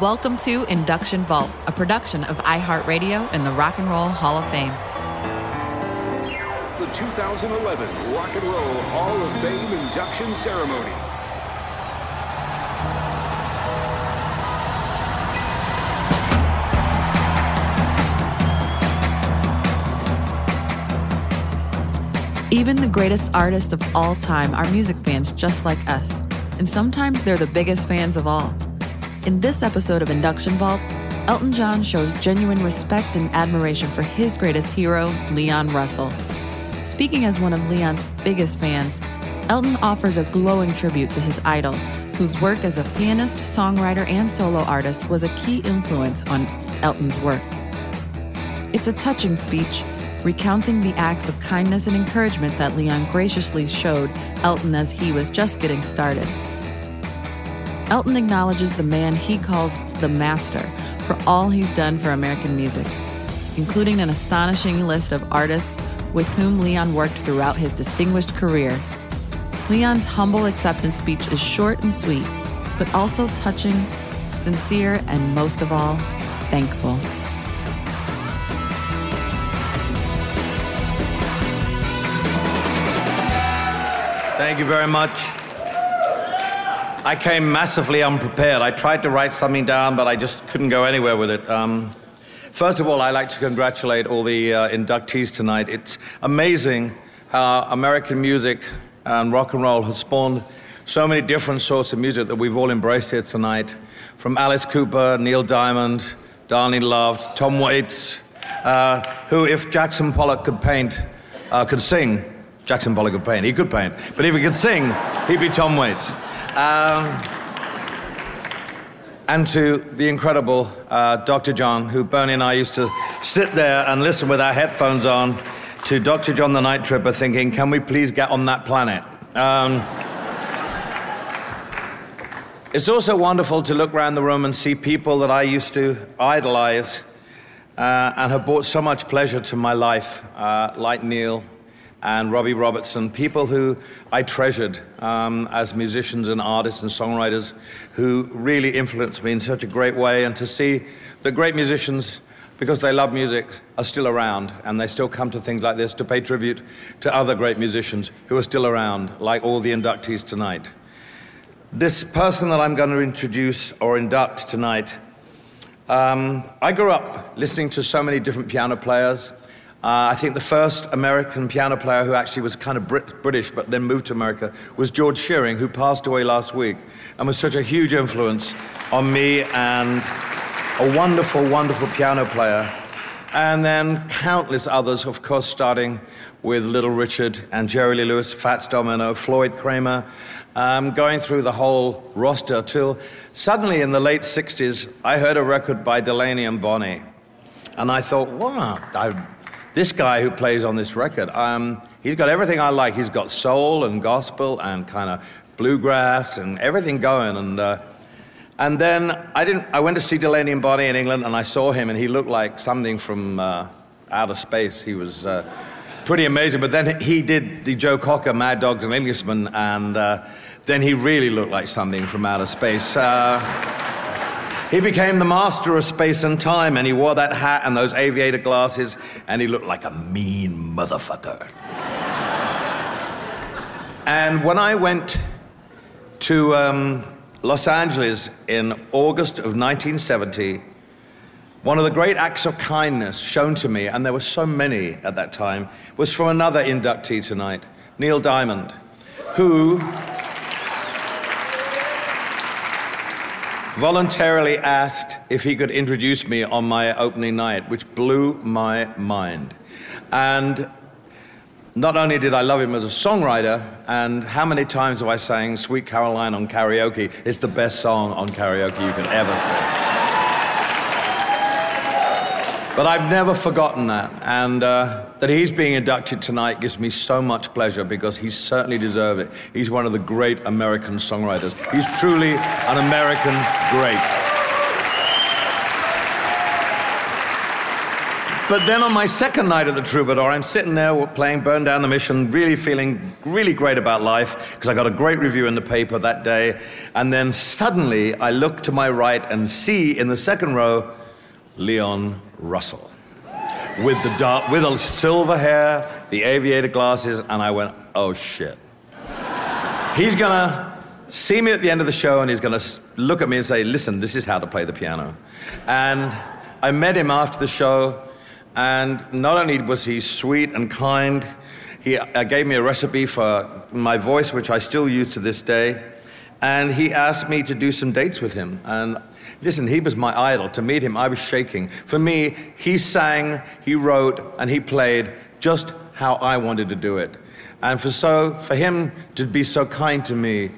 Welcome to Induction Vault, a production of iHeartRadio and the Rock and Roll Hall of Fame. The 2011 Rock and Roll Hall of Fame induction ceremony. Even the greatest artists of all time are music fans just like us, and sometimes they're the biggest fans of all. In this episode of Induction Vault, Elton John shows genuine respect and admiration for his greatest hero, Leon Russell. Speaking as one of Leon's biggest fans, Elton offers a glowing tribute to his idol, whose work as a pianist, songwriter, and solo artist was a key influence on Elton's work. It's a touching speech, recounting the acts of kindness and encouragement that Leon graciously showed Elton as he was just getting started. Elton acknowledges the man he calls the master for all he's done for American music, including an astonishing list of artists with whom Leon worked throughout his distinguished career. Leon's humble acceptance speech is short and sweet, but also touching, sincere, and most of all, thankful. Thank you very much. I came massively unprepared. I tried to write something down, but I just couldn't go anywhere with it. Um, first of all, I'd like to congratulate all the uh, inductees tonight. It's amazing how American music and rock and roll has spawned so many different sorts of music that we've all embraced here tonight. From Alice Cooper, Neil Diamond, Darlene Love, Tom Waits, uh, who, if Jackson Pollock could paint, uh, could sing, Jackson Pollock could paint. He could paint, but if he could sing, he'd be Tom Waits. Um, and to the incredible uh, Dr. John, who Bernie and I used to sit there and listen with our headphones on to Dr. John the Night Tripper, thinking, can we please get on that planet? Um, it's also wonderful to look around the room and see people that I used to idolize uh, and have brought so much pleasure to my life, uh, like Neil and Robbie Robertson, people who I treasured um, as musicians and artists and songwriters who really influenced me in such a great way. And to see the great musicians, because they love music, are still around and they still come to things like this to pay tribute to other great musicians who are still around, like all the inductees tonight. This person that I'm going to introduce or induct tonight, um, I grew up listening to so many different piano players. Uh, I think the first American piano player who actually was kind of Brit- British but then moved to America was George Shearing, who passed away last week and was such a huge influence on me and a wonderful, wonderful piano player. And then countless others, of course, starting with Little Richard and Jerry Lee Lewis, Fats Domino, Floyd Cramer, um, going through the whole roster till suddenly in the late 60s, I heard a record by Delaney and Bonnie. And I thought, wow, I, this guy who plays on this record, um, he's got everything I like. He's got soul and gospel and kind of bluegrass and everything going. And, uh, and then I, didn't, I went to see Delaney and Bonnie in England and I saw him and he looked like something from uh, outer space. He was uh, pretty amazing. But then he did the Joe Cocker Mad Dogs and Englishmen and uh, then he really looked like something from outer space. He became the master of space and time, and he wore that hat and those aviator glasses, and he looked like a mean motherfucker. and when I went to um, Los Angeles in August of 1970, one of the great acts of kindness shown to me, and there were so many at that time, was from another inductee tonight, Neil Diamond, who voluntarily asked if he could introduce me on my opening night, which blew my mind. And not only did I love him as a songwriter, and how many times have I sang Sweet Caroline on karaoke? It's the best song on karaoke you can ever sing. But I've never forgotten that. And uh, that he's being inducted tonight gives me so much pleasure because he certainly deserved it. He's one of the great American songwriters. He's truly an American great. But then on my second night at the Troubadour, I'm sitting there playing Burn Down the Mission, really feeling really great about life because I got a great review in the paper that day. And then suddenly I look to my right and see in the second row Leon Russell with the dark, with the silver hair, the aviator glasses, and I went, oh shit. he's gonna see me at the end of the show and he's gonna look at me and say, listen, this is how to play the piano. And I met him after the show, and not only was he sweet and kind, he uh, gave me a recipe for my voice, which I still use to this day. And he asked me to do some dates with him. And Listen, he was my idol. To meet him, I was shaking. For me, he sang, he wrote, and he played just how I wanted to do it. And for so, for him to be so kind to me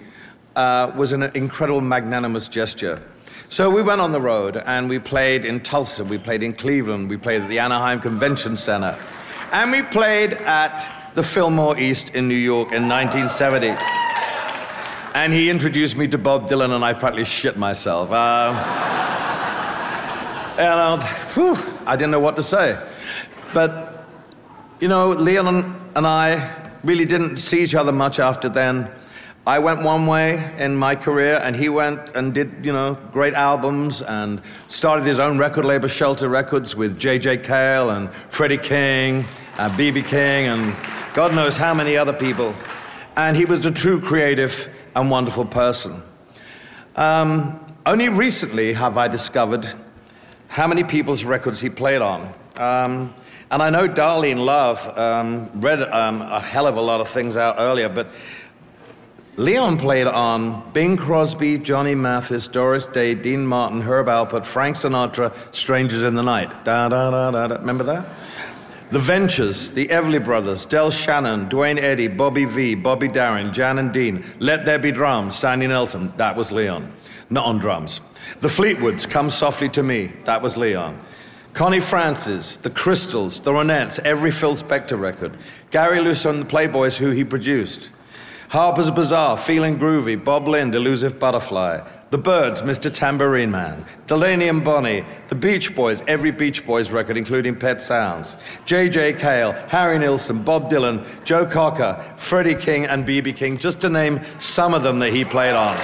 uh, was an incredible, magnanimous gesture. So we went on the road and we played in Tulsa, we played in Cleveland, we played at the Anaheim Convention Center, and we played at the Fillmore East in New York in 1970 and he introduced me to Bob Dylan, and I practically shit myself. Uh, and uh, whew, I didn't know what to say. But, you know, Leon and I really didn't see each other much after then. I went one way in my career, and he went and did, you know, great albums and started his own record label, Shelter Records, with J.J. Cale and Freddie King and B.B. King and God knows how many other people. And he was a true creative and wonderful person. Um, only recently have I discovered how many people's records he played on. Um, and I know Darlene Love um, read um, a hell of a lot of things out earlier, but Leon played on Bing Crosby, Johnny Mathis, Doris Day, Dean Martin, Herb Alpert, Frank Sinatra, Strangers in the Night. Da, da, da, da, da. Remember that? The Ventures, the Everly Brothers, Del Shannon, Duane Eddy, Bobby Vee, Bobby Darin, Jan and Dean, Let There Be Drums, Sandy Nelson, that was Leon. Not on drums. The Fleetwoods, Come Softly to Me, that was Leon. Connie Francis, The Crystals, The Ronettes, every Phil Spector record. Gary Lewis and the Playboys, who he produced. Harpers Bizarre, Feeling Groovy, Bob Lind, Elusive Butterfly. The Byrds, Mr. Tambourine Man, Delaney and Bonnie, The Beach Boys, every Beach Boys record, including Pet Sounds, J.J. Cale, Harry Nilsson, Bob Dylan, Joe Cocker, Freddie King, and B.B. King, just to name some of them that he played on.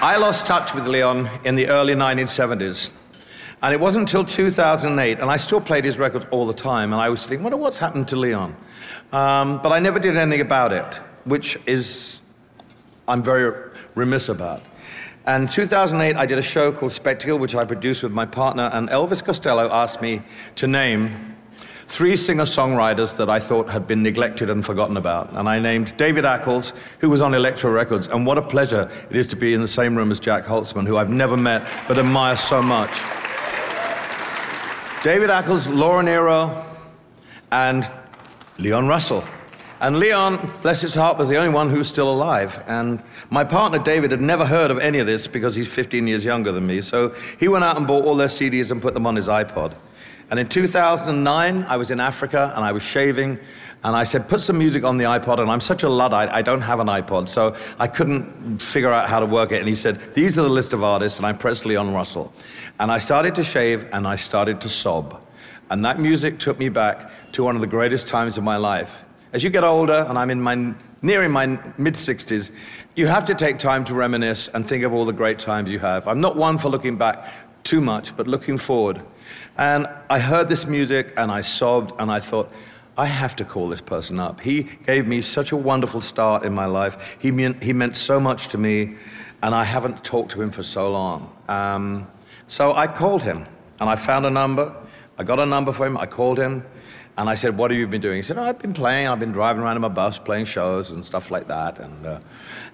I lost touch with Leon in the early 1970s. And it wasn't until 2008, and I still played his records all the time, and I was thinking, wonder what's happened to Leon. Um, but I never did anything about it, which is, I'm very remiss about. And 2008, I did a show called Spectacle, which I produced with my partner, and Elvis Costello asked me to name three singer songwriters that I thought had been neglected and forgotten about. And I named David Ackles, who was on Elektra Records. And what a pleasure it is to be in the same room as Jac Holzman, who I've never met but admire so much. David Ackles, Laura Nyro, and Leon Russell. And Leon, bless his heart, was the only one who was still alive. And my partner David had never heard of any of this because he's 15 years younger than me. So he went out and bought all their CDs and put them on his iPod. And in 2009, I was in Africa and I was shaving. And I said, put some music on the iPod. And I'm such a Luddite, I don't have an iPod. So I couldn't figure out how to work it. And he said, these are the list of artists. And I pressed Leon Russell. And I started to shave and I started to sob. And that music took me back to one of the greatest times of my life. As you get older, and I'm in my nearing my mid 60s, you have to take time to reminisce and think of all the great times you have. I'm not one for looking back too much, but looking forward. And I heard this music and I sobbed and I thought, I have to call this person up. He gave me such a wonderful start in my life. He meant, he meant so much to me, and I haven't talked to him for so long. Um, so I called him and I found a number I got a number for him. I called him and I said, What have you been doing? He said, oh, I've been playing. I've been driving around in my bus playing shows and stuff like that. And, uh,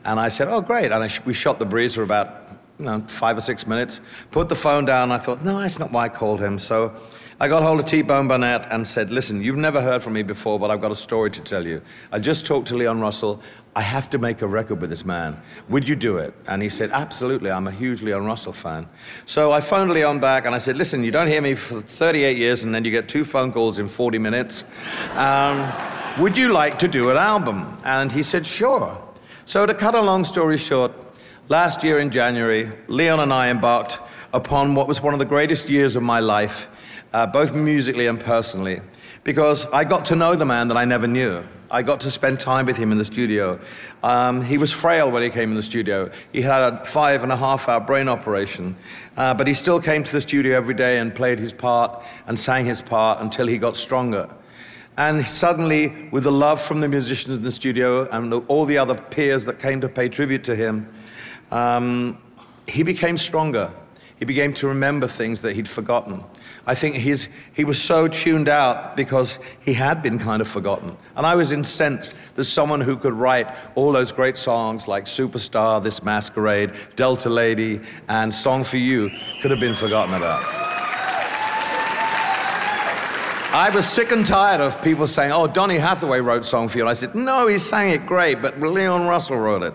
and I said, Oh, great. And sh- we shot the breeze for about you know, five or six minutes. Put the phone down. I thought, No, that's not why I called him. So I got hold of T Bone Burnett and said, Listen, you've never heard from me before, but I've got a story to tell you. I just talked to Leon Russell. I have to make a record with this man. Would you do it? And he said, Absolutely. I'm a huge Leon Russell fan. So I phoned Leon back and I said, Listen, you don't hear me for 38 years and then you get two phone calls in 40 minutes. Um, would you like to do an album? And he said, Sure. So to cut a long story short, last year in January, Leon and I embarked upon what was one of the greatest years of my life, uh, both musically and personally, because I got to know the man that I never knew. I got to spend time with him in the studio. Um, he was frail when he came in the studio. He had a five and a half hour brain operation, uh, but he still came to the studio every day and played his part and sang his part until he got stronger. And suddenly, with the love from the musicians in the studio and the, all the other peers that came to pay tribute to him, um, he became stronger. He began to remember things that he'd forgotten. I think he's, he was so tuned out because he had been kind of forgotten. And I was incensed that someone who could write all those great songs like Superstar, This Masquerade, Delta Lady, and Song for You could have been forgotten about. I was sick and tired of people saying, oh, Donny Hathaway wrote Song for You. And I said, no, he sang it great, but Leon Russell wrote it.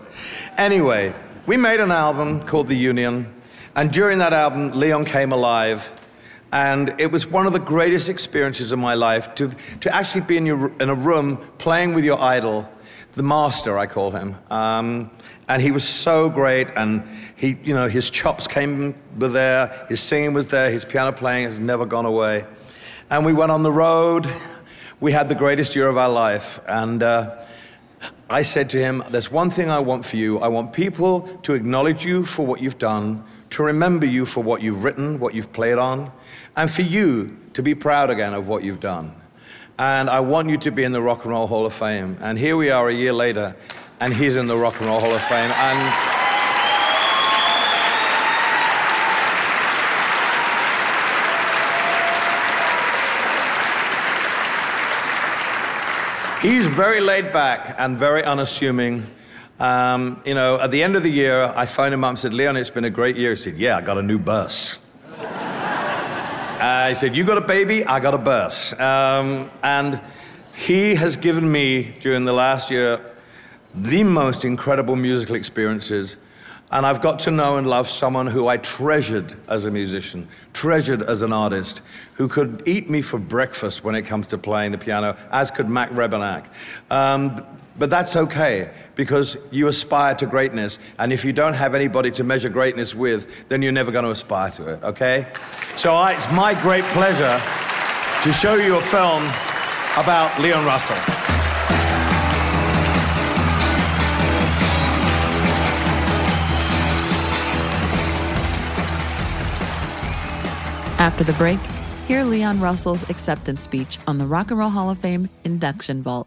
Anyway, we made an album called The Union. And during that album, Leon came alive and it was one of the greatest experiences of my life to, to actually be in, your, in a room playing with your idol, the master, I call him. Um, and he was so great, and he, you know, his chops came were there, his singing was there, his piano playing has never gone away. And we went on the road. We had the greatest year of our life. And uh, I said to him, There's one thing I want for you. I want people to acknowledge you for what you've done, to remember you for what you've written, what you've played on, and for you to be proud again of what you've done. And I want you to be in the Rock and Roll Hall of Fame. And here we are a year later, and he's in the Rock and Roll Hall of Fame. And He's very laid back and very unassuming. Um, you know, at the end of the year, I phoned him up and said, Leon, it's been a great year. He said, Yeah, I got a new bus. I said, You got a baby? I got a bus. Um, and he has given me, during the last year, the most incredible musical experiences. And I've got to know and love someone who I treasured as a musician, treasured as an artist, who could eat me for breakfast when it comes to playing the piano, as could Mac Rebennack. Um, but that's okay because you aspire to greatness. And if you don't have anybody to measure greatness with, then you're never going to aspire to it, okay? So I, it's my great pleasure to show you a film about Leon Russell. After the break, hear Leon Russell's acceptance speech on the Rock and Roll Hall of Fame induction vault.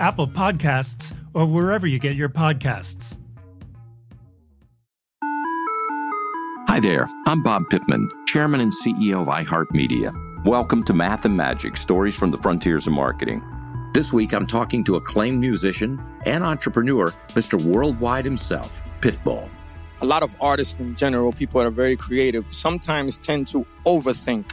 Apple Podcasts, or wherever you get your podcasts. Hi there, I'm Bob Pittman, Chairman and CEO of iHeartMedia. Welcome to Math and Magic Stories from the Frontiers of Marketing. This week, I'm talking to acclaimed musician and entrepreneur, Mr. Worldwide himself, Pitbull. A lot of artists in general, people that are very creative, sometimes tend to overthink.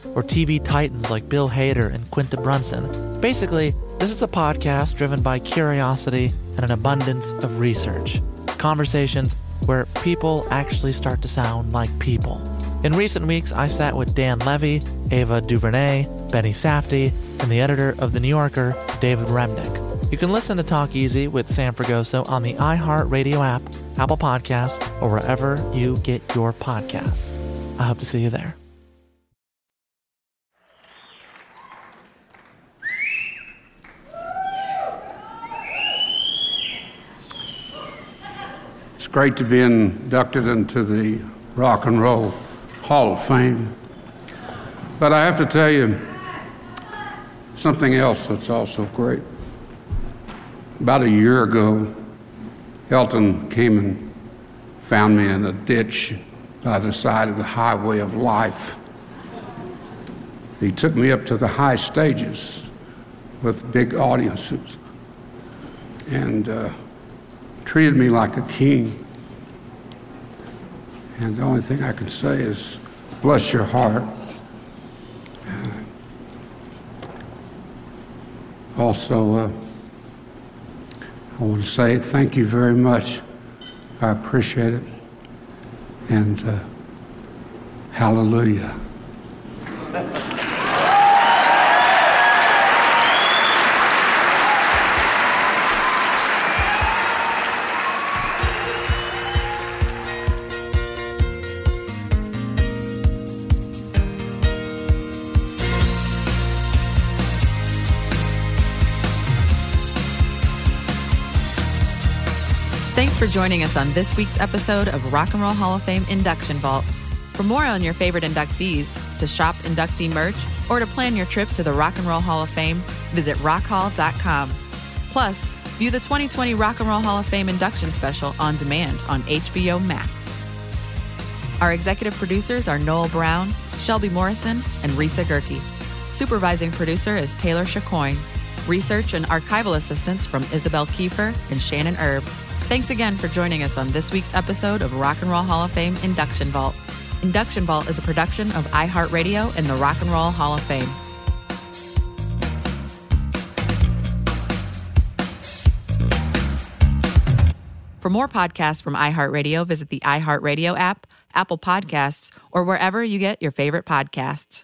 or TV titans like Bill Hader and Quinta Brunson. Basically, this is a podcast driven by curiosity and an abundance of research. Conversations where people actually start to sound like people. In recent weeks, I sat with Dan Levy, Ava DuVernay, Benny Safdie, and the editor of The New Yorker, David Remnick. You can listen to Talk Easy with Sam Fragoso on the iHeartRadio app, Apple Podcasts, or wherever you get your podcasts. I hope to see you there. It's great to be inducted into the Rock and Roll Hall of Fame. But I have to tell you something else that's also great. About a year ago, Elton came and found me in a ditch by the side of the highway of life. He took me up to the high stages with big audiences and uh, treated me like a king. And the only thing I can say is, bless your heart. Also, uh, I want to say thank you very much. I appreciate it. And uh, hallelujah. Joining us on this week's episode of Rock and Roll Hall of Fame Induction Vault. For more on your favorite inductees, to shop inductee merch, or to plan your trip to the Rock and Roll Hall of Fame, visit rockhall.com. Plus, view the 2020 Rock and Roll Hall of Fame induction special on demand on HBO Max. Our executive producers are Noel Brown, Shelby Morrison, and Risa Gerke. Supervising producer is Taylor Chicoine. Research and archival assistance from Isabel Kiefer and Shannon Erb. Thanks again for joining us on this week's episode of Rock and Roll Hall of Fame Induction Vault. Induction Vault is a production of iHeartRadio and the Rock and Roll Hall of Fame. For more podcasts from iHeartRadio, visit the iHeartRadio app, Apple Podcasts, or wherever you get your favorite podcasts.